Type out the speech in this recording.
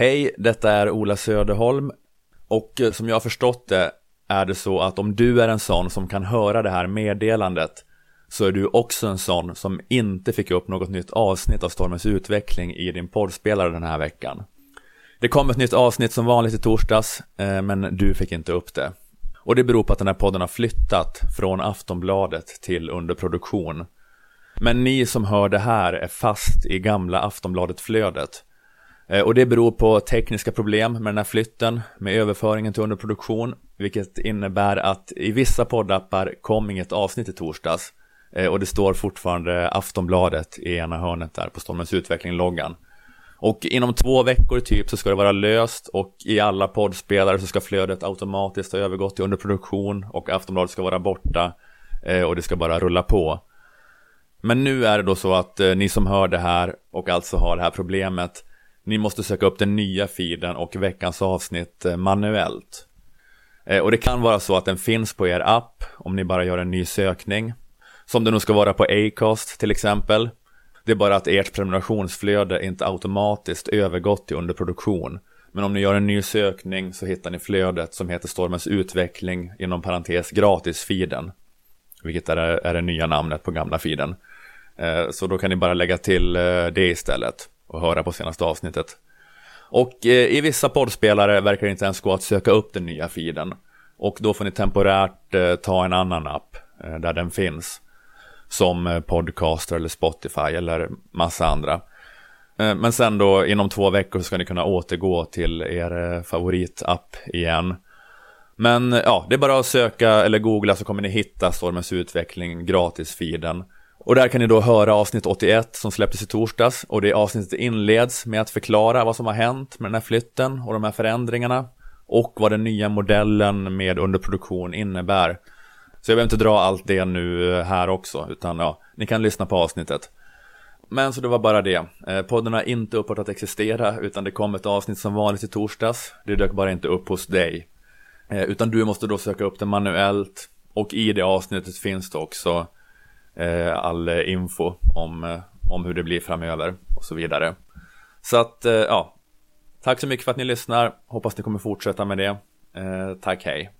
Hej, detta är Ola Söderholm och eh, som jag har förstått det är det så att om du är en sån som kan höra det här meddelandet så är du också en sån som inte fick upp något nytt avsnitt av Stormens utveckling i din poddspelare den här veckan. Det kom ett nytt avsnitt som vanligt i torsdags, eh, men du fick inte upp det. Och det beror på att den här podden har flyttat från Aftonbladet till underproduktion. Men ni som hör det här är fast i gamla Aftonbladet-flödet. Eh, och det beror på tekniska problem med den här flytten, med överföringen till underproduktion, vilket innebär att i vissa poddappar kom inget avsnitt i torsdags. Eh, och det står fortfarande Aftonbladet i ena hörnet där på Stormens utveckling-loggan. Och inom två veckor typ så ska det vara löst och i alla poddspelare så ska flödet automatiskt ha övergått till underproduktion och Aftonbladet ska vara borta eh, och det ska bara rulla på. Men nu är det då så att ni som hör det här och alltså har det här problemet ni måste söka upp den nya feeden och veckans avsnitt eh, manuellt. Eh, och det kan vara så att den finns på er app om ni bara gör en ny sökning. Som det nog ska vara på Acast till exempel. Det är bara att ert prenumerationsflöde inte automatiskt övergått till underproduktion. Men om ni gör en ny sökning så hittar ni flödet som heter Stormens utveckling inom parentes Gratisfiden. Vilket är, är det nya namnet på gamla feeden. Eh, så då kan ni bara lägga till det istället och höra på senaste avsnittet. Och eh, i vissa poddspelare verkar det inte ens gå att söka upp den nya feeden. Och då får ni temporärt eh, ta en annan app eh, där den finns som podcaster eller Spotify eller massa andra. Men sen då inom två veckor ska ni kunna återgå till er favoritapp igen. Men ja, det är bara att söka eller googla så kommer ni hitta Stormens utveckling gratis-feeden. Och där kan ni då höra avsnitt 81 som släpptes i torsdags och det avsnittet inleds med att förklara vad som har hänt med den här flytten och de här förändringarna och vad den nya modellen med underproduktion innebär. Så jag behöver inte dra allt det nu eh, här också, utan ja, ni kan lyssna på avsnittet. Men så det var bara det. Eh, podden har inte upphört att existera, utan det kom ett avsnitt som vanligt i torsdags. Det dök bara inte upp hos dig. Eh, utan du måste då söka upp det manuellt. Och i det avsnittet finns det också Eh, all info om, eh, om hur det blir framöver och så vidare. Så att, eh, ja. Tack så mycket för att ni lyssnar. Hoppas ni kommer fortsätta med det. Tack, hej.